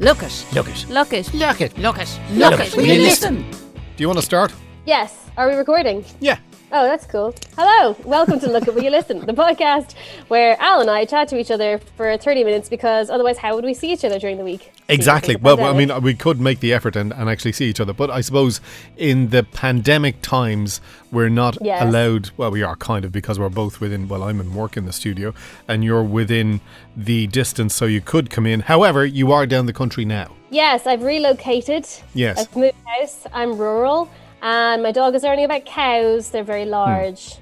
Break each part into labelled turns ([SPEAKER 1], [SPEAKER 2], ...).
[SPEAKER 1] Look it.
[SPEAKER 2] Look it.
[SPEAKER 1] Look it.
[SPEAKER 2] Look it.
[SPEAKER 1] Look it.
[SPEAKER 2] Look
[SPEAKER 1] Look
[SPEAKER 2] it.
[SPEAKER 1] it.
[SPEAKER 2] Will
[SPEAKER 1] Will
[SPEAKER 2] you
[SPEAKER 1] you
[SPEAKER 2] listen?
[SPEAKER 1] listen?
[SPEAKER 3] Do you want to start?
[SPEAKER 4] Yes. Are we recording?
[SPEAKER 3] Yeah.
[SPEAKER 4] Oh, that's cool. Hello. Welcome to Look at Will You Listen, the podcast where Al and I chat to each other for 30 minutes because otherwise, how would we see each other during the week?
[SPEAKER 3] Exactly.
[SPEAKER 4] The
[SPEAKER 3] Well, I mean, we could make the effort and, and actually see each other, but I suppose in the pandemic times, we're not
[SPEAKER 4] Yes.
[SPEAKER 3] allowed. Well, we are kind of because we're both within. Well, I'm in work in the studio, and you're within the distance, so you could come in. However, you are down the country now.
[SPEAKER 4] yes, I've relocated.
[SPEAKER 3] Yes.
[SPEAKER 4] I've moved house. I'm rural. And my dog is learning about cows. They're very hmm. large.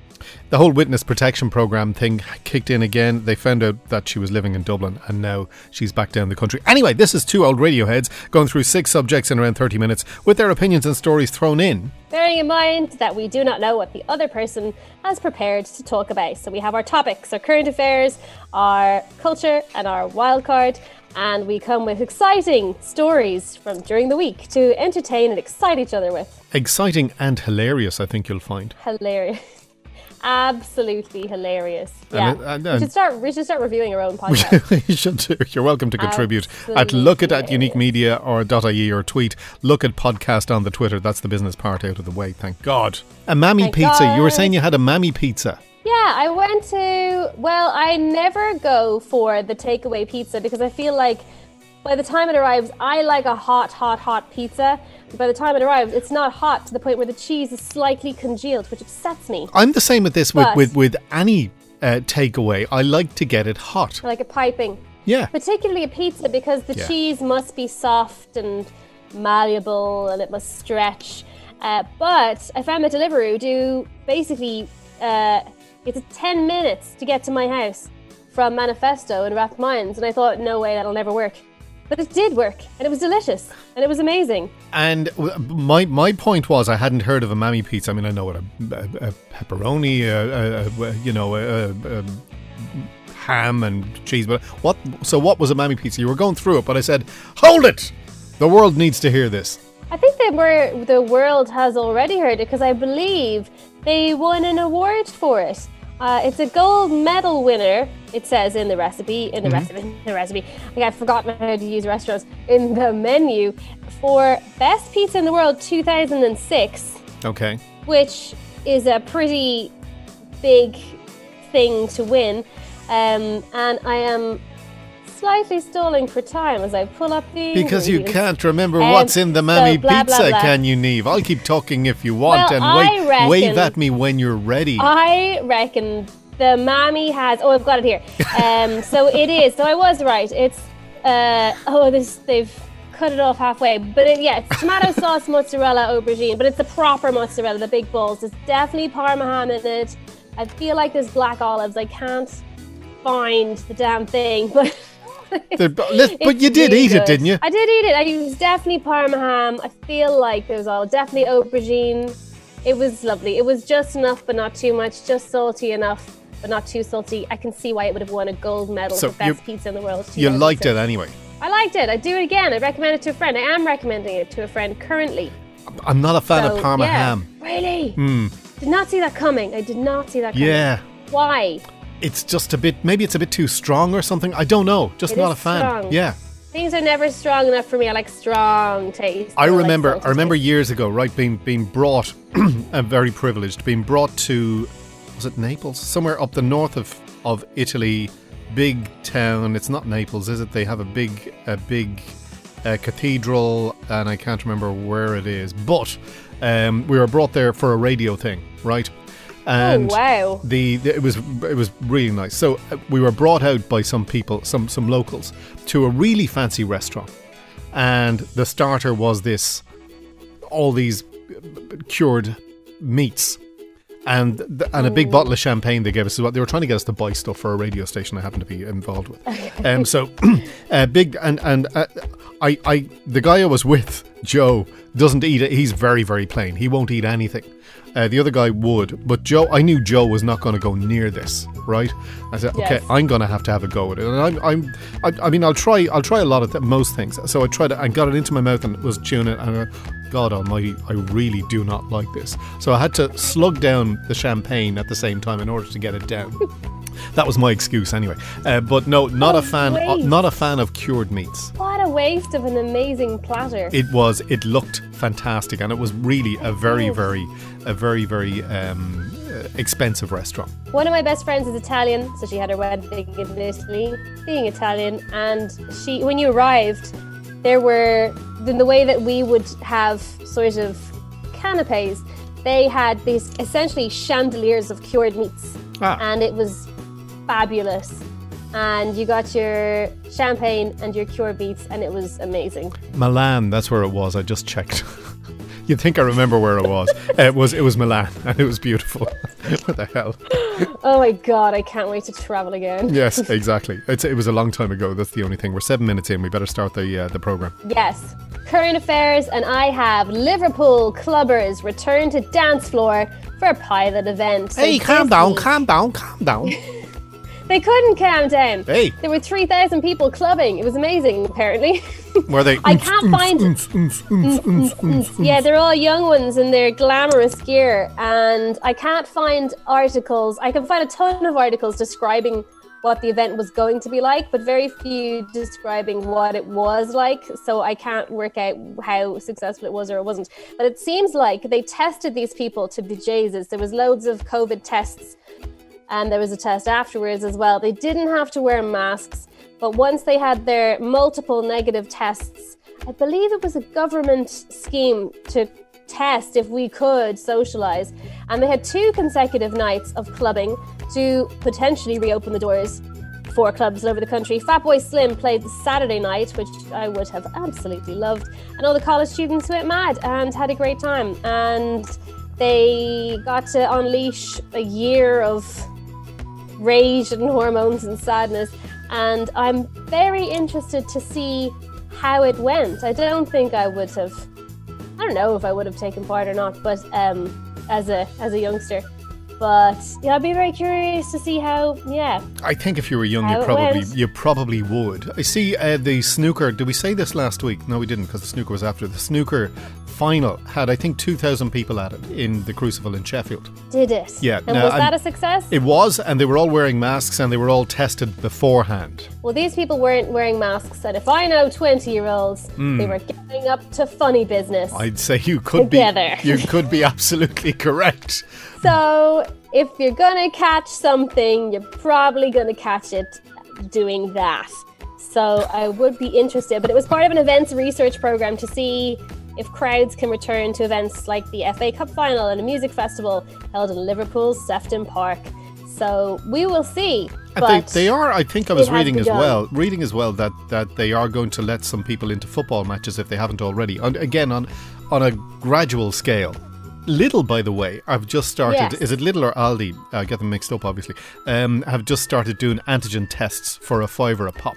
[SPEAKER 3] The whole witness protection program thing kicked in again. They found out that she was living in Dublin, and now she's back down the country. Anyway, this is two old radioheads going through six subjects in around 30 minutes with their opinions and stories thrown in.
[SPEAKER 4] Bearing in mind that we do not know what the other person has prepared to talk about. So we have our topics, our current affairs, our culture, and our wild card. And we come with exciting stories from during the week to entertain and excite each other with.
[SPEAKER 3] Exciting and hilarious, I think you'll find.
[SPEAKER 4] Hilarious. Absolutely hilarious. Yeah.
[SPEAKER 3] And and-
[SPEAKER 4] we should start we should start reviewing our own podcast.
[SPEAKER 3] you should do. You're welcome to contribute at
[SPEAKER 4] Absolutely
[SPEAKER 3] look at, at unique media or .ie or tweet look at podcast on the Twitter. That's the business part out of the way. Thank God. A mammy
[SPEAKER 4] Thank
[SPEAKER 3] pizza. You were saying you had a mammy pizza.
[SPEAKER 4] Yeah, I went to. Well, I never go for the takeaway pizza because I feel like by the time it arrives, I like a hot, hot, hot pizza. By the time it arrives, it's not hot to the point where the cheese is slightly congealed, which upsets me.
[SPEAKER 3] I'm the same with this with with, with any uh, takeaway. I like to get it hot.
[SPEAKER 4] I like a piping.
[SPEAKER 3] Yeah.
[SPEAKER 4] Particularly a pizza because the
[SPEAKER 3] Yeah.
[SPEAKER 4] cheese must be soft and malleable and it must stretch. Uh, but I found that Deliveroo do basically, uh, it's 10 minutes to get to my house from Manifesto in Rathmines. And I thought, no way, that'll never work. But it did work and it was delicious and it was amazing.
[SPEAKER 3] And my my point was I hadn't heard of a mammy pizza. I mean, I know what a, a, a pepperoni, a, a, a, you know, a, a ham and cheese, but what? So what was a mammy pizza? You were going through it, but I said, hold it. The world needs to hear this.
[SPEAKER 4] I think that we're, the world has already heard it because I believe they won an award for it. Uh, it's a gold medal winner. It says in the recipe, in the recipe, in the recipe. Like I've forgotten how to use restaurants in the menu for best pizza in the world 2006,
[SPEAKER 3] Okay.
[SPEAKER 4] which is a pretty big thing to win. Um, and I am slightly stalling for time as I pull up the
[SPEAKER 3] Because you can't remember
[SPEAKER 4] Um,
[SPEAKER 3] what's in the mammy
[SPEAKER 4] blah, blah,
[SPEAKER 3] pizza,
[SPEAKER 4] blah.
[SPEAKER 3] can you, Neve? I'll keep talking if you want,
[SPEAKER 4] Well,
[SPEAKER 3] and wait, wave at me when you're ready.
[SPEAKER 4] I reckon the mammy has. Oh, I've got it here. Um, so it is. So I was right. It's. Uh, oh, this they've cut it off halfway. But it, yeah, it's tomato sauce, mozzarella, aubergine. But it's the proper mozzarella, the big balls. It's definitely parma ham in it. I feel like there's black olives. I can't find the damn thing, but.
[SPEAKER 3] But but you did
[SPEAKER 4] really
[SPEAKER 3] eat it, didn't you?
[SPEAKER 4] I did eat it. I it was definitely parma ham. I feel like there was all definitely aubergine. It was lovely. It was just enough, but not too much. Just salty enough, but not too salty. I can see why it would have won a gold medal
[SPEAKER 3] So
[SPEAKER 4] for best pizza in the world.
[SPEAKER 3] You liked
[SPEAKER 4] 2006.
[SPEAKER 3] it anyway.
[SPEAKER 4] I liked it. I'd do it again. I'd recommend it to a friend. I am recommending it to a friend currently.
[SPEAKER 3] I'm not a fan
[SPEAKER 4] So,
[SPEAKER 3] of Parma
[SPEAKER 4] yeah.
[SPEAKER 3] ham. Hmm.
[SPEAKER 4] Really? Did not see that coming. I did not see that coming.
[SPEAKER 3] Yeah.
[SPEAKER 4] Why?
[SPEAKER 3] It's just a bit, maybe it's a bit too strong or something. I don't know. Just
[SPEAKER 4] It
[SPEAKER 3] not a fan.
[SPEAKER 4] strong.
[SPEAKER 3] Yeah.
[SPEAKER 4] Things are never strong enough for me. I like strong taste.
[SPEAKER 3] I
[SPEAKER 4] like
[SPEAKER 3] remember, I remember
[SPEAKER 4] taste.
[SPEAKER 3] years ago, right, being being brought, I'm very privileged, being brought to, was it Naples, somewhere up the north of of Italy, big town. It's not Naples, is it? They have a big a big uh, cathedral, and I can't remember where it is. But um, we were brought there for a radio thing, right? And
[SPEAKER 4] Oh, wow.
[SPEAKER 3] the, the- it was it was really nice. So uh, we were brought out by some people, some some locals, to a really fancy restaurant, and the starter was this all these uh, cured meats. And and a big bottle of champagne they gave us. What They were trying to get us to buy stuff for a radio station I happen to be involved with. Um, so uh, big and and uh, I I the guy I was with, Joe, doesn't eat it. He's very very plain. He won't eat anything. Uh, the other guy would, but Joe, I knew Joe was not going to go near this, right? I said, okay, I'm going to have to have a go at it, and I'm, I'm I, I mean, I'll try, I'll try a lot of th- most things. So I tried it, I got it into my mouth and was chewing it, and I, God Almighty, I really do not like this. So I had to slug down the champagne at the same time in order to get it down. that was my excuse anyway. Uh, but no, not a fan, uh, not a fan of cured meats.
[SPEAKER 4] What a waste of an amazing platter.
[SPEAKER 3] It was. It looked fantastic, and it was really a very, very, a very, very um, uh, expensive restaurant.
[SPEAKER 4] One of my best friends is Italian, so she had her wedding in Italy, being Italian, and she when you arrived, there were in the way that we would have sort of canapes, they had these essentially chandeliers of cured meats.
[SPEAKER 3] Ah.
[SPEAKER 4] And it was fabulous. And you got your champagne and your cured meats, and it was amazing.
[SPEAKER 3] Milan, that's where it was. I just checked. You'd think I remember where it was. It was. It was Milan, and it was beautiful. what the hell?
[SPEAKER 4] Oh my god, I can't wait to travel again.
[SPEAKER 3] Yes, exactly. It's, it was a long time ago. That's the only thing. We're seven minutes in. We better start the uh, the program.
[SPEAKER 4] Yes. Current affairs, and I have Liverpool clubbers return to dance floor for a pilot event. So
[SPEAKER 3] Hey, calm down,
[SPEAKER 4] Disney-
[SPEAKER 3] calm down, calm down.
[SPEAKER 4] They couldn't calm down.
[SPEAKER 3] Hey.
[SPEAKER 4] There were 3,000 people clubbing. It was amazing, apparently.
[SPEAKER 3] Were they?
[SPEAKER 4] I can't find- yeah, they're all young ones in their glamorous gear, and I can't find articles. I can find a ton of articles describing what the event was going to be like, but very few describing what it was like. So I can't work out how successful it was or it wasn't. But it seems like they tested these people to bejesus. There was loads of COVID tests and there was a test afterwards as well. They didn't have to wear masks, but once they had their multiple negative tests, I believe it was a government scheme to test if we could socialize. And they had two consecutive nights of clubbing to potentially reopen the doors for clubs all over the country. Fatboy Slim played the Saturday night, which I would have absolutely loved. And all the college students went mad and had a great time. And they got to unleash a year of rage and hormones and sadness. And I'm very interested to see how it went. I don't think I would have. I don't know if I would have taken part or not, but um, as a as a youngster. But yeah, I'd be very curious to see how. Yeah,
[SPEAKER 3] I think if you were young, you probably
[SPEAKER 4] went.
[SPEAKER 3] you probably would. I see uh, the snooker. Did we say this last week? No, we didn't because the snooker was after the snooker final. Had I think two thousand people at it in the Crucible in Sheffield.
[SPEAKER 4] did it?
[SPEAKER 3] Yeah,
[SPEAKER 4] And
[SPEAKER 3] no,
[SPEAKER 4] was that a success?
[SPEAKER 3] It was, and they were all wearing masks and they were all tested beforehand.
[SPEAKER 4] well, these people weren't wearing masks, and if I know twenty-year-olds,
[SPEAKER 3] Hmm.
[SPEAKER 4] they were getting up to funny business.
[SPEAKER 3] I'd say you could
[SPEAKER 4] Together.
[SPEAKER 3] be you could be absolutely correct.
[SPEAKER 4] So, if you're gonna catch something, you're probably gonna catch it doing that. So, I would be interested, but it was part of an events research program to see if crowds can return to events like the FA Cup final and a music festival held in Liverpool's Sefton Park. So, we will see.
[SPEAKER 3] They, they are. I think I was reading as well. Reading as well that that they are going to let some people into football matches if they haven't already. And again, on on a gradual scale. Lidl, by the way, I've just started.
[SPEAKER 4] Yes.
[SPEAKER 3] Is it Lidl or Aldi? I get them mixed up, obviously. Um, have just started doing antigen tests for a fiver a pop.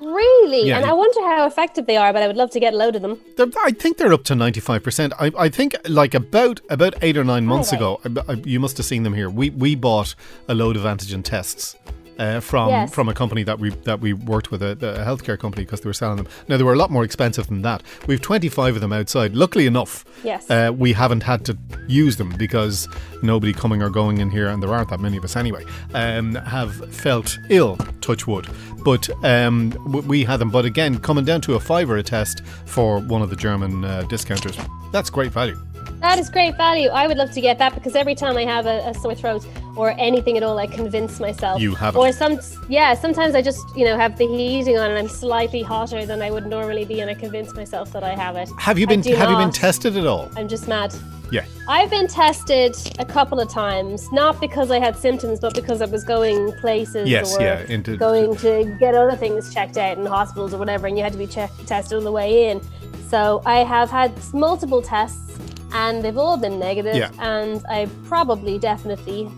[SPEAKER 4] Really,
[SPEAKER 3] Yeah,
[SPEAKER 4] and. I wonder how effective they are, but I would love to get a load of them.
[SPEAKER 3] They're, I think they're up to ninety five percent. I I think like about about eight or nine months ago, I, I, you must have seen them here. We we bought a load of antigen tests. Uh, from
[SPEAKER 4] Yes.
[SPEAKER 3] from a company that we that we worked with a, a healthcare company because they were selling them. Now they were a lot more expensive than that. We've 25 of them outside. Luckily enough,
[SPEAKER 4] Yes.
[SPEAKER 3] uh, we haven't had to use them because nobody coming or going in here, and there aren't that many of us anyway, um, have felt ill. Touch wood. But um, we had them. But again, coming down to a fiver a test for one of the German uh, discounters, that's great value.
[SPEAKER 4] That is great value. I would love to get that because every time I have a, a sore throat or anything at all, I convince myself.
[SPEAKER 3] You have it.
[SPEAKER 4] Or some, yeah, sometimes I just you know have the heating on and I'm slightly hotter than I would normally be, and I convince myself that I have it.
[SPEAKER 3] Have you been Have you been tested at all?
[SPEAKER 4] I'm just mad.
[SPEAKER 3] Yeah.
[SPEAKER 4] I've been tested a couple of times, not because I had symptoms, but because I was going places
[SPEAKER 3] Yes,
[SPEAKER 4] or
[SPEAKER 3] yeah, into-
[SPEAKER 4] going to get other things checked out in hospitals or whatever, and you had to be checked, tested on the way in. So I have had multiple tests, and they've all been negative,
[SPEAKER 3] Yeah.
[SPEAKER 4] and I probably definitely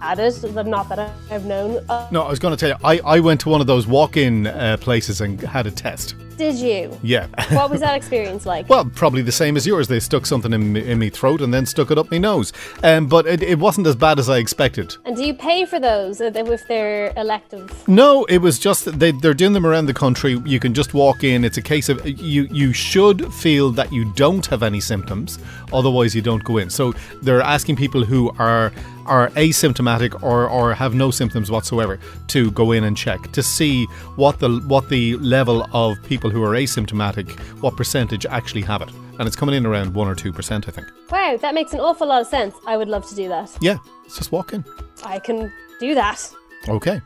[SPEAKER 4] had it. But not that I've known. Uh,
[SPEAKER 3] No, I was going to tell you, I, I went to one of those walk-in uh, places and had a test.
[SPEAKER 4] Did you?
[SPEAKER 3] Yeah.
[SPEAKER 4] What was that experience like?
[SPEAKER 3] Well, probably the same as yours. They stuck something in me, in me throat and then stuck it up my nose. Um, but it, it wasn't as bad as I expected.
[SPEAKER 4] and do you pay for those uh, if they're elective?
[SPEAKER 3] No, it was just they, they're doing them around the country. You can just walk in. It's a case of you you should feel that you don't have any symptoms, otherwise you don't go in. So they're asking people who are are asymptomatic or, or have no symptoms whatsoever to go in and check to see what the what the level of people who are asymptomatic, what percentage actually have it. And it's coming in around one or two percent, I think.
[SPEAKER 4] Wow, that makes an awful lot of sense. I would love to do that.
[SPEAKER 3] Yeah, let's just walk in.
[SPEAKER 4] I can do that.
[SPEAKER 3] Okay.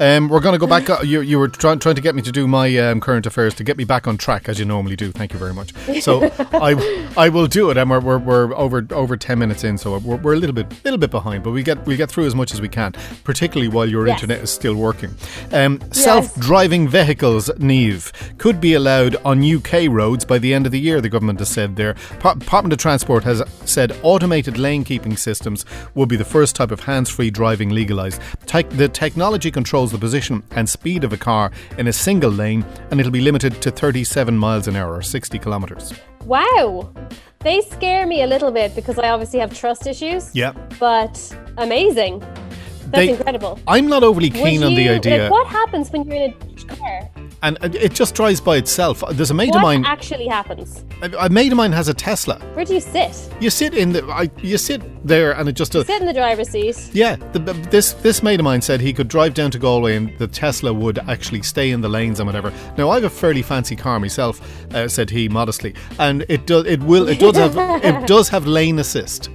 [SPEAKER 3] Um, we're going to go back. Uh, you, you were trying trying to get me to do my um, current affairs to get me back on track as you normally do. Thank you very much. So I I will do it, and we're, we're, we're over over ten minutes in, so we're, we're a little bit little bit behind, but we get we get through as much as we can, particularly while your
[SPEAKER 4] Yes.
[SPEAKER 3] internet is still working. Um, Self driving vehicles, Neve, could be allowed on UK roads by the end of the year. The government has said there. Pa- Department of Transport has said automated lane keeping systems will be the first type of hands free driving legalised. Tech the technology controls the position and speed of a car in a single lane, and it'll be limited to 37 miles an hour or 60 kilometres.
[SPEAKER 4] Wow. They scare me a little bit because I obviously have trust issues.
[SPEAKER 3] Yeah.
[SPEAKER 4] But amazing. That's
[SPEAKER 3] They-
[SPEAKER 4] incredible.
[SPEAKER 3] I'm not overly keen on the idea,
[SPEAKER 4] Like, what happens when you're in a car?
[SPEAKER 3] And it just drives by itself. There's a mate
[SPEAKER 4] What
[SPEAKER 3] of mine.
[SPEAKER 4] actually happens?
[SPEAKER 3] A a mate of mine has a Tesla.
[SPEAKER 4] Where do you sit?
[SPEAKER 3] You sit in the, I, you sit there, and it just does.
[SPEAKER 4] Sit in the driver's seat.
[SPEAKER 3] Yeah, the, this this mate of mine said he could drive down to Galway and the Tesla would actually stay in the lanes and whatever. Now I have a fairly fancy car myself, uh, said he modestly, and it does it will it does have it does have lane assist.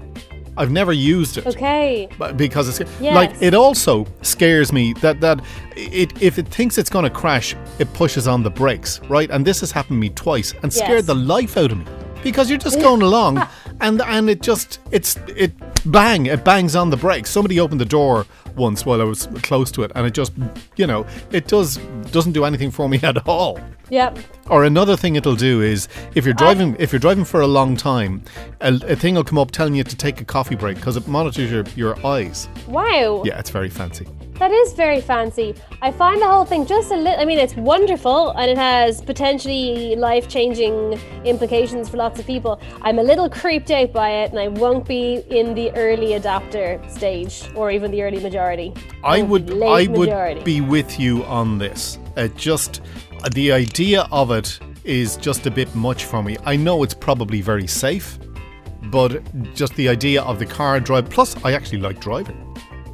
[SPEAKER 3] I've never used it.
[SPEAKER 4] Okay.
[SPEAKER 3] But because it's
[SPEAKER 4] Yes.
[SPEAKER 3] like it also scares me that that it if it thinks it's going to crash, it pushes on the brakes, right? And this has happened to me twice and scared the life out of me because you're just going along and and it just it's it bang it bangs on the brakes. Somebody opened the door once while I was close to it and it just you know it does doesn't do anything for me at all.
[SPEAKER 4] Yep.
[SPEAKER 3] Or another thing it'll do is if you're driving if you're driving for a long time, a, a thing will come up telling you to take a coffee break because it monitors your, your eyes.
[SPEAKER 4] Wow.
[SPEAKER 3] Yeah, it's very fancy.
[SPEAKER 4] That is very fancy. I find the whole thing just a little. I mean, it's wonderful and it has potentially life changing implications for lots of people. I'm a little creeped out by it and I won't be in the early adopter stage or even the early majority.
[SPEAKER 3] I would I would be with you on this. It just the idea of it is just a bit much for me. I know it's probably very safe, but just the idea of the car drive plus I actually like driving.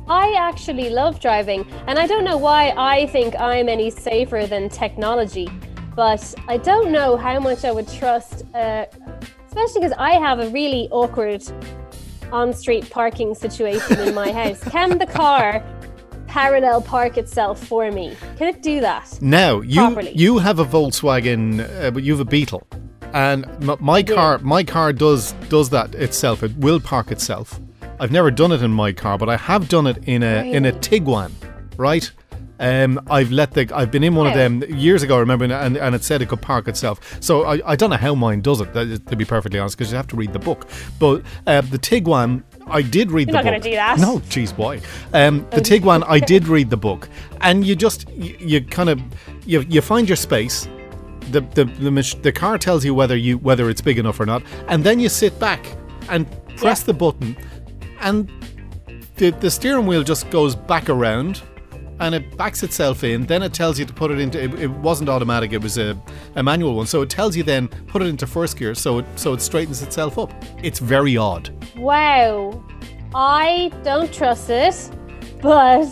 [SPEAKER 4] I actually love driving, and I don't know why I think I'm any safer than technology, but I don't know how much I would trust, uh, especially because I have a really awkward on street parking situation in my house. Can the car parallel park itself for me? Can it do that?
[SPEAKER 3] Now you
[SPEAKER 4] Properly.
[SPEAKER 3] you have a Volkswagen, uh, but you have a Beetle, and m- my car my car does does that itself. It will park itself. I've never done it in my car, but I have done it in a in a Tiguan, right? Um, I've let the I've been in one of them years ago. I remember, and, and it said it could park itself. So I, I don't know how mine does it. To be perfectly honest, because you have to read the book. But uh, the Tiguan, I did read
[SPEAKER 4] You're
[SPEAKER 3] the
[SPEAKER 4] not gonna
[SPEAKER 3] book.
[SPEAKER 4] do that.
[SPEAKER 3] No, geez, why? Um, the Tiguan, I did read the book, and you just you, you kind of you, you find your space. The the the, the car tells you whether you whether it's big enough or not, and then you sit back and press
[SPEAKER 4] Yeah.
[SPEAKER 3] the button, and the the steering wheel just goes back around. And it backs itself in. Then it tells you to put it into. It, it wasn't automatic. It was a, a manual one. So it tells you then put it into first gear. So it so it straightens itself up. It's very odd.
[SPEAKER 4] Wow. I don't trust it, but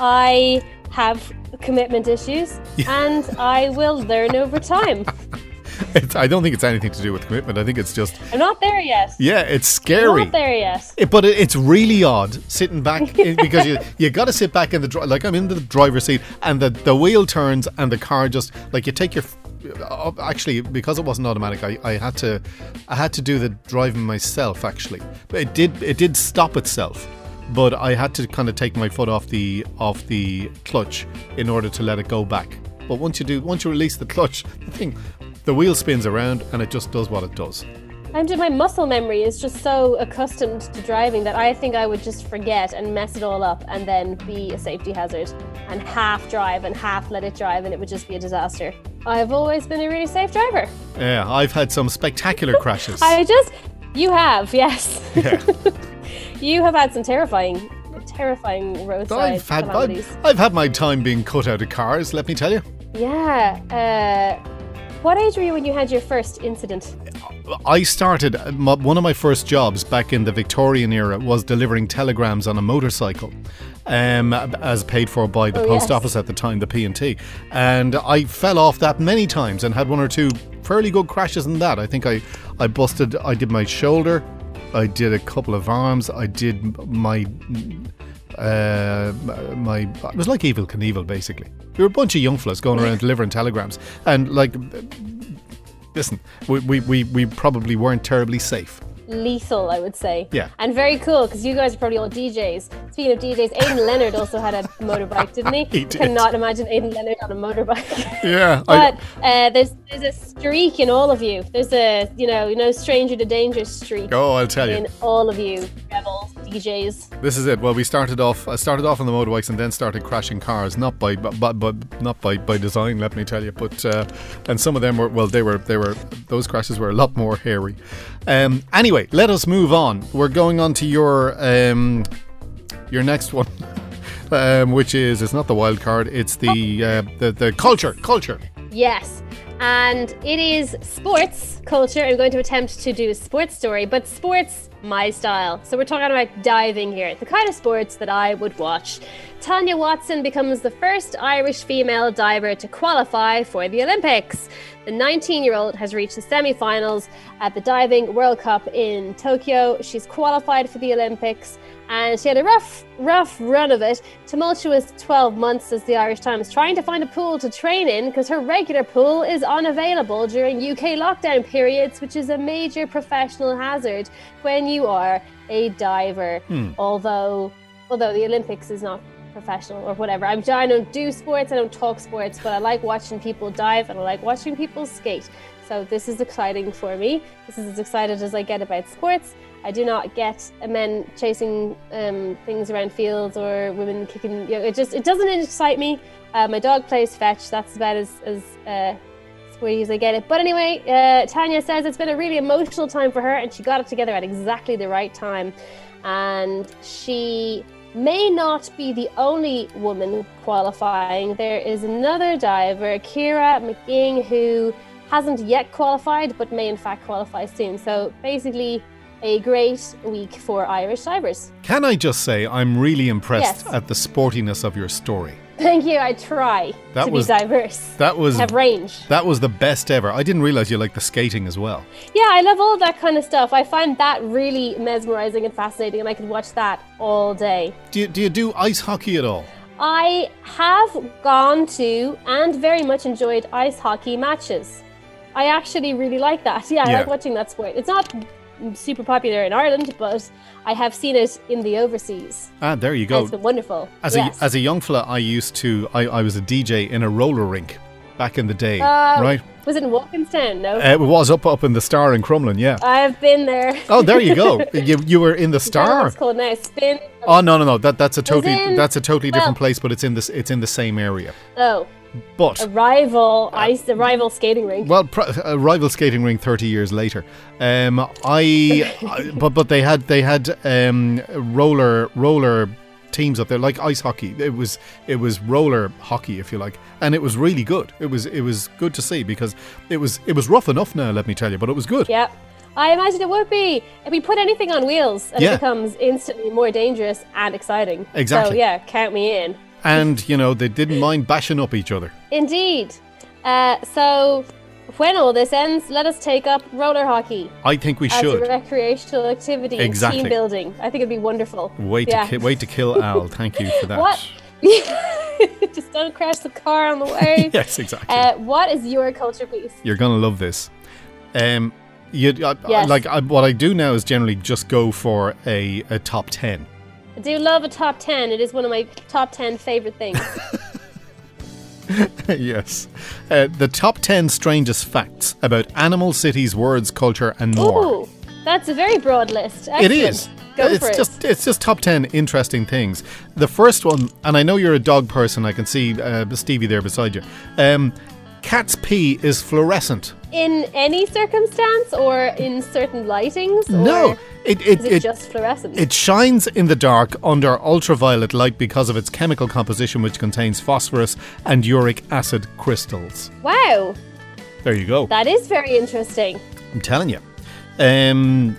[SPEAKER 4] I have commitment issues and I will learn over time.
[SPEAKER 3] It's, I don't think it's anything to do with commitment. I think it's just
[SPEAKER 4] I'm not there yet.
[SPEAKER 3] yeah, it's scary.
[SPEAKER 4] I'm not there yet.
[SPEAKER 3] It- but it, it's really odd sitting back in, because you you got to sit back in the dri- like I'm in the driver's seat and the the wheel turns and the car just like you take your uh, actually because it wasn't automatic I, I had to I had to do the driving myself actually but it did it did stop itself but I had to kind of take my foot off the off the clutch in order to let it go back but once you do once you release the clutch the thing the wheel spins around and it just does what it does
[SPEAKER 4] I'm my muscle memory is just so accustomed to driving that I think I would just forget and mess it all up and then be a safety hazard and half drive and half let it drive and it would just be a disaster. I've always been a really safe driver.
[SPEAKER 3] yeah I've had some spectacular crashes
[SPEAKER 4] I just, you have, yes.
[SPEAKER 3] yeah.
[SPEAKER 4] you have had some terrifying, terrifying roadside
[SPEAKER 3] I've had
[SPEAKER 4] calamities.
[SPEAKER 3] I've, I've had my time being cut out of cars. Let me tell you.
[SPEAKER 4] Yeah, uh, What age were you when you had your first incident?
[SPEAKER 3] I started one of my first jobs back in the Victorian era was delivering telegrams on a motorcycle, um, as paid for by the
[SPEAKER 4] Oh,
[SPEAKER 3] post
[SPEAKER 4] yes.
[SPEAKER 3] office at the time, the P and T, and I fell off that many times and had one or two fairly good crashes in that. I think I I busted, I did my shoulder, I did a couple of arms, I did my. Uh, my it was like Evil Knievel basically. We were a bunch of young fellas going around delivering telegrams, and like listen, we, we, we, we probably weren't terribly safe.
[SPEAKER 4] Lethal, I would say.
[SPEAKER 3] Yeah.
[SPEAKER 4] And very cool because you guys are probably all DJs. Speaking of DJs, Aidan Leonard also had a motorbike, didn't he?
[SPEAKER 3] He did.
[SPEAKER 4] Cannot imagine Aidan Leonard on a motorbike.
[SPEAKER 3] Yeah,
[SPEAKER 4] But uh, there's there's a streak in all of you. There's a you know no stranger to danger streak
[SPEAKER 3] oh, I'll tell you.
[SPEAKER 4] in all of you rebels, DJs.
[SPEAKER 3] this is it. Well, we started off. I started off on the motorbikes and then started crashing cars, not by, but, but not by, by design. Let me tell you. But uh, and some of them were well, they were they were those crashes were a lot more hairy. Um, anyway, let us move on. We're going on to your um, your next one. Um, which is it's not the wild card it's the uh, the the culture culture
[SPEAKER 4] Yes. And it is sports culture. I'm going to attempt to do a sports story, but sports my style. So we're talking about diving here, the kind of sports that I would watch. Tanya Watson becomes the first Irish female diver to qualify for the Olympics. The 19 year old has reached the semi finals at the Diving World Cup in Tokyo. She's qualified for the Olympics and she had a rough, rough run of it. Tumultuous 12 months, as the Irish Times, trying to find a pool to train in because her regular pool is unavailable during UK lockdown periods, which is a major professional hazard when you are a diver. Hmm. Although, although the Olympics is not professional or whatever. I'm, I don't do sports, I don't talk sports, but I like watching people dive and I like watching people skate. So this is exciting for me. This is as excited as I get about sports. I do not get men chasing um, things around fields or women kicking. You know, it just it doesn't excite me. Uh, my dog plays fetch. That's about as as uh, sporty as I get it. But anyway, uh, Tanya says it's been a really emotional time for her, and she got it together at exactly the right time. And she may not be the only woman qualifying. There is another diver, Ciara McGing, who hasn't yet qualified but may in fact qualify soon. So basically, a great week for Irish divers.
[SPEAKER 3] Can I just say I'm really impressed
[SPEAKER 4] Yes.
[SPEAKER 3] at the sportiness of your story.
[SPEAKER 4] Thank you. I try
[SPEAKER 3] That
[SPEAKER 4] to
[SPEAKER 3] was-
[SPEAKER 4] be diverse.
[SPEAKER 3] That was
[SPEAKER 4] have range.
[SPEAKER 3] that was the best ever. I didn't realize you like the skating as well.
[SPEAKER 4] Yeah, I love all that kind of stuff. I find that really mesmerizing and fascinating, and I could watch that all day.
[SPEAKER 3] Do you, do you do ice hockey at all?
[SPEAKER 4] I have gone to and very much enjoyed ice hockey matches. I actually really like that. Yeah, I
[SPEAKER 3] Yeah.
[SPEAKER 4] like watching that sport. It's not super popular in Ireland, but I have seen it in the overseas.
[SPEAKER 3] Ah, there you
[SPEAKER 4] And
[SPEAKER 3] go.
[SPEAKER 4] It's been wonderful.
[SPEAKER 3] As
[SPEAKER 4] yes.
[SPEAKER 3] a as a young fella, I used to I, I was a DJ in a roller rink back in the day,
[SPEAKER 4] Uh,
[SPEAKER 3] right?
[SPEAKER 4] Was it in Walkinstown? No.
[SPEAKER 3] Uh, it was up up in the Star in Crumlin, yeah.
[SPEAKER 4] I've been there.
[SPEAKER 3] Oh, there you go. you you were in the
[SPEAKER 4] I don't know what
[SPEAKER 3] Star.
[SPEAKER 4] it's called now. Spin.
[SPEAKER 3] Oh no no no that that's a totally
[SPEAKER 4] in-
[SPEAKER 3] that's a totally different
[SPEAKER 4] well-
[SPEAKER 3] place, but it's in this it's in the same area.
[SPEAKER 4] Oh,
[SPEAKER 3] But
[SPEAKER 4] a rival ice, the rival skating rink.
[SPEAKER 3] Well, pr- a rival skating ring thirty years later. Um, I, I- but but they had they had um, roller roller teams up there like ice hockey. It was it was roller hockey if you like, and it was really good. It was it was good to see because it was it was rough enough now. Let me tell you, but it was good.
[SPEAKER 4] Yep. I imagine it would be. If we put anything on wheels, and
[SPEAKER 3] Yeah.
[SPEAKER 4] it becomes instantly more dangerous and exciting.
[SPEAKER 3] Exactly.
[SPEAKER 4] So, yeah, count me in.
[SPEAKER 3] And you know they didn't mind bashing up each other.
[SPEAKER 4] Indeed. Uh, so, when all this ends, let us take up roller hockey
[SPEAKER 3] I think we
[SPEAKER 4] as a
[SPEAKER 3] should.
[SPEAKER 4] recreational activity
[SPEAKER 3] Exactly.
[SPEAKER 4] team building. I think it'd be wonderful.
[SPEAKER 3] Wait
[SPEAKER 4] yeah.
[SPEAKER 3] to ki- wait to kill Al. Thank you for that.
[SPEAKER 4] What? Just don't crash the car on the way.
[SPEAKER 3] yes, exactly.
[SPEAKER 4] uh, what is your culture piece?
[SPEAKER 3] You're gonna love this. Um, you I, I-
[SPEAKER 4] Yes.
[SPEAKER 3] like I, what I do now is generally just go for a, a top ten.
[SPEAKER 4] I do love a top 10. It is one of my top 10 favorite things.
[SPEAKER 3] yes, uh, the top ten strangest facts about animal cities, words, culture, and more.
[SPEAKER 4] Ooh, that's a very broad list.
[SPEAKER 3] It
[SPEAKER 4] Excellent.
[SPEAKER 3] is.
[SPEAKER 4] Go
[SPEAKER 3] it's
[SPEAKER 4] for it.
[SPEAKER 3] just it's just top ten interesting things. The first one, and I know you're a dog person. I can see uh, Stevie there beside you. Um, cat's pee is fluorescent.
[SPEAKER 4] In any circumstance or in certain lightings? Or
[SPEAKER 3] No, it it,
[SPEAKER 4] Is it,
[SPEAKER 3] it
[SPEAKER 4] just fluorescent?
[SPEAKER 3] It shines in the dark under ultraviolet light because of its chemical composition, which contains phosphorus and uric acid crystals.
[SPEAKER 4] wow.
[SPEAKER 3] There you go.
[SPEAKER 4] That is very interesting.
[SPEAKER 3] I'm telling you. Um,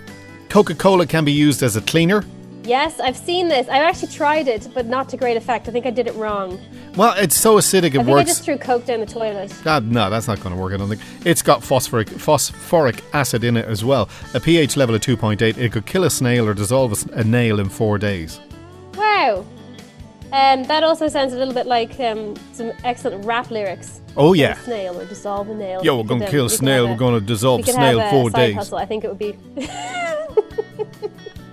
[SPEAKER 3] Coca Cola can be used as a cleaner.
[SPEAKER 4] Yes, I've seen this. I've actually tried it, but not to great effect. I think I did it wrong.
[SPEAKER 3] Well, it's so acidic it
[SPEAKER 4] I think I just threw Coke down the toilet.
[SPEAKER 3] Ah, no, that's not going to work. I don't think it's got phosphoric phosphoric acid in it as well. A pH level of 2.8. It could kill a snail or dissolve a nail in four days.
[SPEAKER 4] Wow. Um, that also sounds a little bit like um, some excellent rap lyrics.
[SPEAKER 3] Oh
[SPEAKER 4] Kill a
[SPEAKER 3] yeah.
[SPEAKER 4] snail or dissolve a nail.
[SPEAKER 3] Yo, we're going
[SPEAKER 4] could,
[SPEAKER 3] to
[SPEAKER 4] um,
[SPEAKER 3] kill a snail. We're going to dissolve
[SPEAKER 4] we
[SPEAKER 3] a snail
[SPEAKER 4] a
[SPEAKER 3] four days.
[SPEAKER 4] hustle. I think it would be.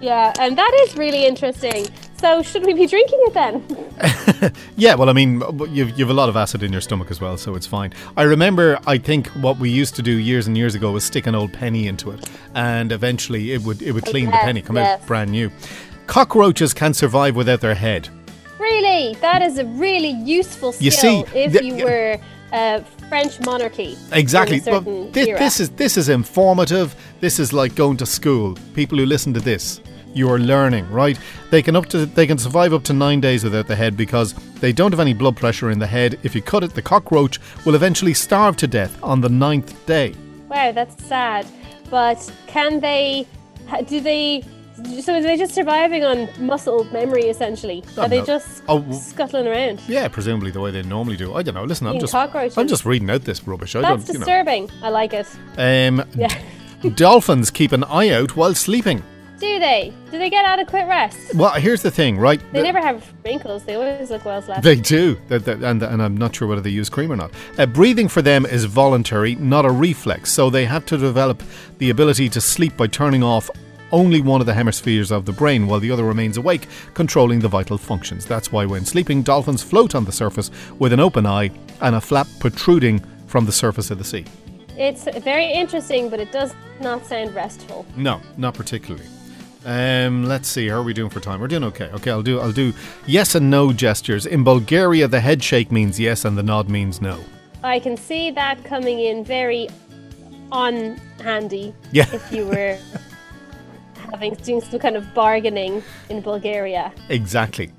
[SPEAKER 4] yeah, and that is really interesting. So, should we be drinking it then?
[SPEAKER 3] Yeah, well, I mean, you've, you've a lot of acid in your stomach as well, so it's fine. I remember, I think what we used to do years and years ago was stick an old penny into it, and eventually it would it would clean the penny, come
[SPEAKER 4] yes.
[SPEAKER 3] out brand new. Cockroaches can survive without their head.
[SPEAKER 4] Really, that is a really useful skill
[SPEAKER 3] You see,
[SPEAKER 4] if
[SPEAKER 3] the-
[SPEAKER 4] you were a French monarchy.
[SPEAKER 3] Exactly. this, this is this is informative. This is like going to school. People who listen to this, you are learning, right? They can up to they can survive up to nine days without the head because they don't have any blood pressure in the head. If you cut it, the cockroach will eventually starve to death on the ninth day.
[SPEAKER 4] Wow, that's sad. But can they? Do they? So are they just surviving on muscle memory essentially? Are they just
[SPEAKER 3] Oh, w-
[SPEAKER 4] scuttling around?
[SPEAKER 3] Yeah, presumably the way they normally do. I don't know. Listen, I'm
[SPEAKER 4] Eating
[SPEAKER 3] just
[SPEAKER 4] cockroaches.
[SPEAKER 3] I'm just reading out this rubbish. I
[SPEAKER 4] That's
[SPEAKER 3] don't, you know.
[SPEAKER 4] disturbing. I like it.
[SPEAKER 3] Um,
[SPEAKER 4] Yeah.
[SPEAKER 3] dolphins keep an eye out while sleeping.
[SPEAKER 4] Do they? Do they get adequate rest?
[SPEAKER 3] Well, here's the thing, right?
[SPEAKER 4] They never have wrinkles. They always look well slept.
[SPEAKER 3] They do, That- that- and, and I'm not sure whether they use cream or not. Uh, breathing for them is voluntary, not a reflex, so they have to develop the ability to sleep by turning off only one of the hemispheres of the brain while the other remains awake, controlling the vital functions. That's why when sleeping, dolphins float on the surface with an open eye and a flap protruding from the surface of the sea.
[SPEAKER 4] It's very interesting, but it does not sound restful.
[SPEAKER 3] No, not particularly. Um, let's see. How are we doing for time? We're doing okay. Okay, I'll do. I'll do yes and no gestures. In Bulgaria, the head shake means yes, and the nod means no.
[SPEAKER 4] I can see that coming in very on handy
[SPEAKER 3] Yeah.
[SPEAKER 4] if you were having doing some kind of bargaining in Bulgaria.
[SPEAKER 3] Exactly.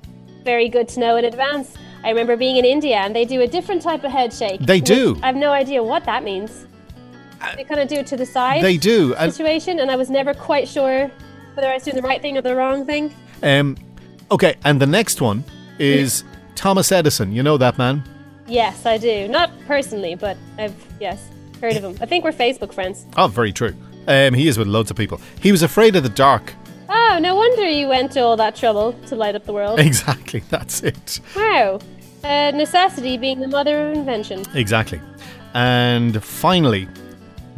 [SPEAKER 4] Very good to know in advance. I remember being in India and they do a different type of head shake.
[SPEAKER 3] They do.
[SPEAKER 4] I have no idea what that means. Uh, they kind of do it to the side
[SPEAKER 3] They do. And
[SPEAKER 4] situation, and I was never quite sure whether I was doing the right thing or the wrong thing.
[SPEAKER 3] um, okay, and the next one is Thomas Edison. You know that man?
[SPEAKER 4] Yes, I do. Not personally, but I've yes heard of him. I think we're Facebook friends.
[SPEAKER 3] Oh, very true. Um, he is with loads of people. He was afraid of the dark.
[SPEAKER 4] Oh, no wonder you went to all that trouble to light up the world.
[SPEAKER 3] Exactly. That's it.
[SPEAKER 4] Wow. Uh, necessity being the mother of invention.
[SPEAKER 3] Exactly. And finally,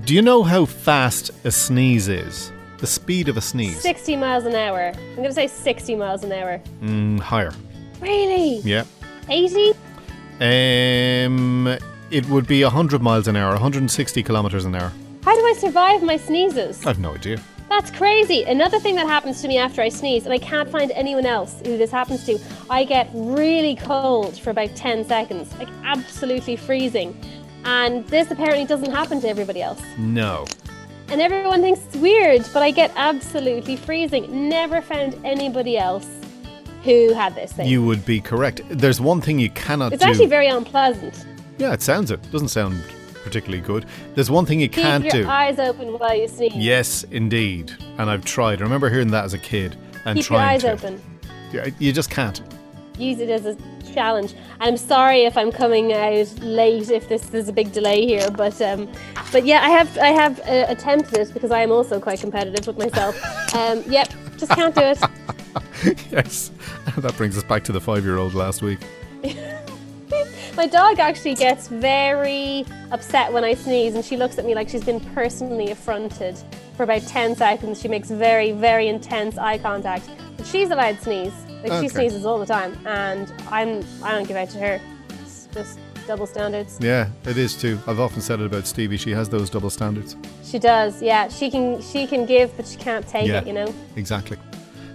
[SPEAKER 3] do you know how fast a sneeze is? The speed of a sneeze.
[SPEAKER 4] 60 miles an hour. I'm going to say 60 miles an hour.
[SPEAKER 3] Mm, higher.
[SPEAKER 4] Really?
[SPEAKER 3] Yeah.
[SPEAKER 4] 80?
[SPEAKER 3] Um, it would be 100 miles an hour, 160 kilometers an hour.
[SPEAKER 4] How do I survive my sneezes?
[SPEAKER 3] I've no idea.
[SPEAKER 4] That's crazy. Another thing that happens to me after I sneeze, and I can't find anyone else who this happens to, I get really cold for about 10 seconds, like absolutely freezing. And this apparently doesn't happen to everybody else.
[SPEAKER 3] No.
[SPEAKER 4] And everyone thinks it's weird, but I get absolutely freezing. Never found anybody else who had this thing.
[SPEAKER 3] You would be correct. There's one thing you cannot
[SPEAKER 4] it's
[SPEAKER 3] do.
[SPEAKER 4] actually very unpleasant.
[SPEAKER 3] yeah, it sounds it. Doesn't sound particularly good. There's one thing you
[SPEAKER 4] Keep
[SPEAKER 3] can't
[SPEAKER 4] your
[SPEAKER 3] do.
[SPEAKER 4] eyes open while you sneeze.
[SPEAKER 3] Yes, indeed. And I've tried. I remember hearing that as a kid and
[SPEAKER 4] Keep your
[SPEAKER 3] trying
[SPEAKER 4] eyes
[SPEAKER 3] to.
[SPEAKER 4] open.
[SPEAKER 3] Yeah, You just can't.
[SPEAKER 4] Use it as a challenge. I'm sorry if I'm coming out late, if this there's a big delay here, but um, but yeah, I have I have uh, attempted it because I am also quite competitive with myself. Um, yep, just can't do it.
[SPEAKER 3] yes. that brings us back to the five year old last week.
[SPEAKER 4] My dog actually gets very upset when I sneeze, and she looks at me like she's been personally affronted for about 10 seconds. She makes very, very intense eye contact. But she's allowed to sneeze. Like,
[SPEAKER 3] Okay.
[SPEAKER 4] she sneezes all the time, and I'm, I don't give out to her. It's just double standards.
[SPEAKER 3] Yeah, it is too. I've often said it about Stevie. She has those double standards.
[SPEAKER 4] She does, yeah. She can, she can give, but she can't take
[SPEAKER 3] Yeah.
[SPEAKER 4] it, you know?
[SPEAKER 3] Exactly.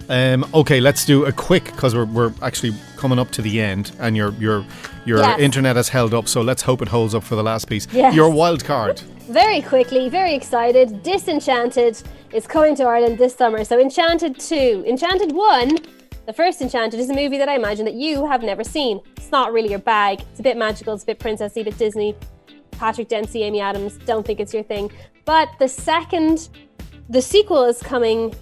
[SPEAKER 3] Um, okay, let's do a quick because we're, we're actually coming up to the end, and your your your
[SPEAKER 4] Yes.
[SPEAKER 3] internet has held up. So let's hope it holds up for the last piece.
[SPEAKER 4] Yes.
[SPEAKER 3] Your wild card.
[SPEAKER 4] Very quickly, very excited. Disenchanted is coming to Ireland this summer. So, Enchanted 2. Enchanted 1, the first Enchanted, is a movie that I imagine that you have never seen. It's not really your bag. It's a bit magical, it's a bit princessy, a bit Disney. Patrick Dempsey, Amy Adams, don't think it's your thing. But the second, the sequel is coming.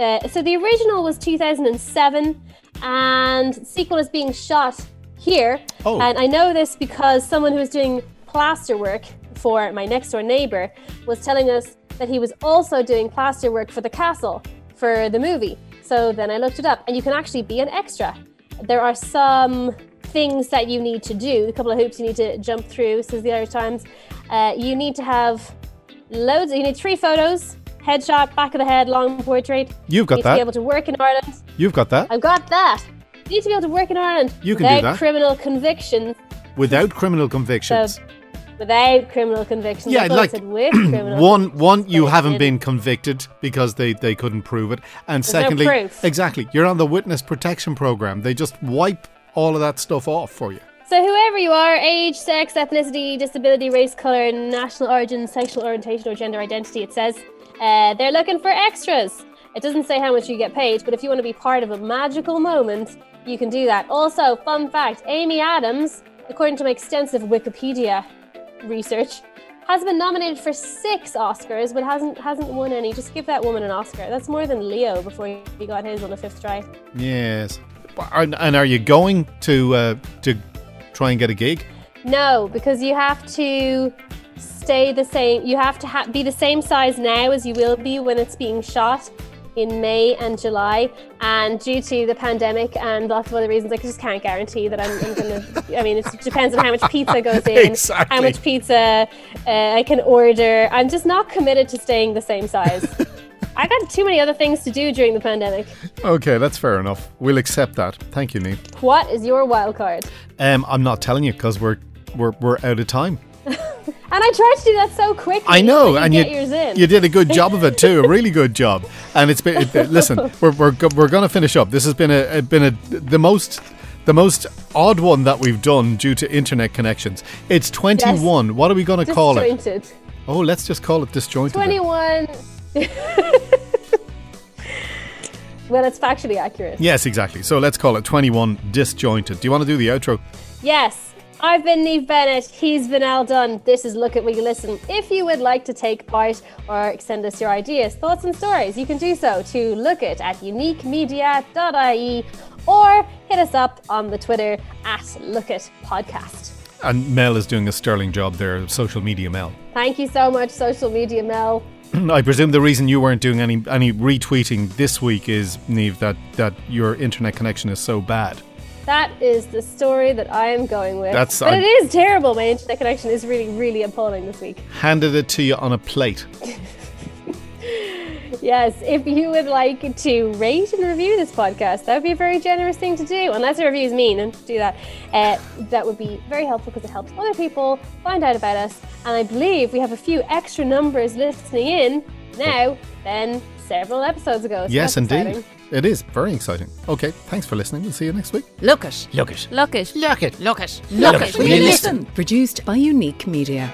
[SPEAKER 4] Uh, so the original was 2007, and sequel is being shot here.
[SPEAKER 3] Oh.
[SPEAKER 4] And I know this because someone who was doing plaster work for my next door neighbor was telling us that he was also doing plaster work for the castle for the movie. So then I looked it up, and you can actually be an extra. There are some things that you need to do, a couple of hoops you need to jump through, says the Irish Times. Uh, you need to have loads, you need three photos headshot, back of the head, long portrait.
[SPEAKER 3] You've got
[SPEAKER 4] need
[SPEAKER 3] that.
[SPEAKER 4] to be able to work in Ireland.
[SPEAKER 3] You've got that
[SPEAKER 4] I've got that. You need to be able to work in Ireland
[SPEAKER 3] You can do
[SPEAKER 4] without
[SPEAKER 3] that.
[SPEAKER 4] criminal convictions.
[SPEAKER 3] without criminal convictions.
[SPEAKER 4] So, without criminal convictions.
[SPEAKER 3] Yeah, like,
[SPEAKER 4] said with criminal.
[SPEAKER 3] one, one, you haven't been convicted because they, they couldn't prove it, and
[SPEAKER 4] There's no
[SPEAKER 3] secondly,
[SPEAKER 4] proof.
[SPEAKER 3] exactly, you're on the witness protection program. They just wipe all of that stuff off for you.
[SPEAKER 4] So whoever you are, age, sex, ethnicity, disability, race, color, national origin, sexual orientation, or gender identity, it says uh, they're looking for extras. It doesn't say how much you get paid, but if you want to be part of a magical moment, you can do that. Also, fun fact: Amy Adams, according to my extensive Wikipedia research, has been nominated for six Oscars, but hasn't hasn't won any. Just give that woman an Oscar. That's more than Leo before he got his on the fifth try.
[SPEAKER 3] Yes, and, and are you going to uh, to try and get a gig?
[SPEAKER 4] No, because you have to stay the same. You have to ha- be the same size now as you will be when it's being shot in May and July. And due to the pandemic and lots of other reasons, I just can't guarantee that I'm, I'm going to. I mean, it depends on how much pizza goes in,
[SPEAKER 3] Exactly.
[SPEAKER 4] how much pizza uh, I can order. I'm just not committed to staying the same size. I got too many other things to do during the pandemic.
[SPEAKER 3] Okay, that's fair enough. We'll accept that. Thank you, Neve.
[SPEAKER 4] What is your wild card?
[SPEAKER 3] Um, I'm not telling you because we're we're we're out of time.
[SPEAKER 4] And I tried to do that so quickly.
[SPEAKER 3] I know, and you you did a good job of it too, a really good job. And it's been it, listen, we're, we're, we're going to finish up. This has been a, been a the most the most odd one that we've done due to internet connections. It's 21. What are we going to call it?
[SPEAKER 4] Disjointed.
[SPEAKER 3] Oh, let's just call it disjointed.
[SPEAKER 4] 21. well, it's factually accurate.
[SPEAKER 3] Yes, exactly. So let's call it 21 disjointed. Do you want to do the outro?
[SPEAKER 4] Yes. I've been Neve Bennett. He's been Al Dunn. This is Look at We Listen. If you would like to take part or send us your ideas, thoughts, and stories, you can do so to look it at uniquemedia.ie or hit us up on the Twitter at Lookit Podcast.
[SPEAKER 3] And Mel is doing a sterling job there, social media Mel.
[SPEAKER 4] Thank you so much, social media Mel.
[SPEAKER 3] I presume the reason you weren't doing any any retweeting this week is Neve that that your internet connection is so bad.
[SPEAKER 4] That is the story that I am going with.
[SPEAKER 3] That's-
[SPEAKER 4] but
[SPEAKER 3] I-
[SPEAKER 4] it is terrible. My internet connection is really, really appalling this week.
[SPEAKER 3] Handed it to you on a plate.
[SPEAKER 4] Yes, if you would like to rate and review this podcast, that would be a very generous thing to do. Unless the review is mean, and do that. Uh, that would be very helpful because it helps other people find out about us. And I believe we have a few extra numbers listening in now than several episodes ago. So
[SPEAKER 3] yes, indeed.
[SPEAKER 4] exciting.
[SPEAKER 3] It is very exciting. Okay, thanks for listening. We'll see you next week.
[SPEAKER 1] Look it.
[SPEAKER 2] Look it.
[SPEAKER 1] Look it.
[SPEAKER 2] Look it.
[SPEAKER 1] Look it.
[SPEAKER 2] Look
[SPEAKER 1] Look
[SPEAKER 2] it.
[SPEAKER 1] it.
[SPEAKER 2] We
[SPEAKER 1] We
[SPEAKER 2] listen.
[SPEAKER 1] listen.
[SPEAKER 5] Produced by Unique Media.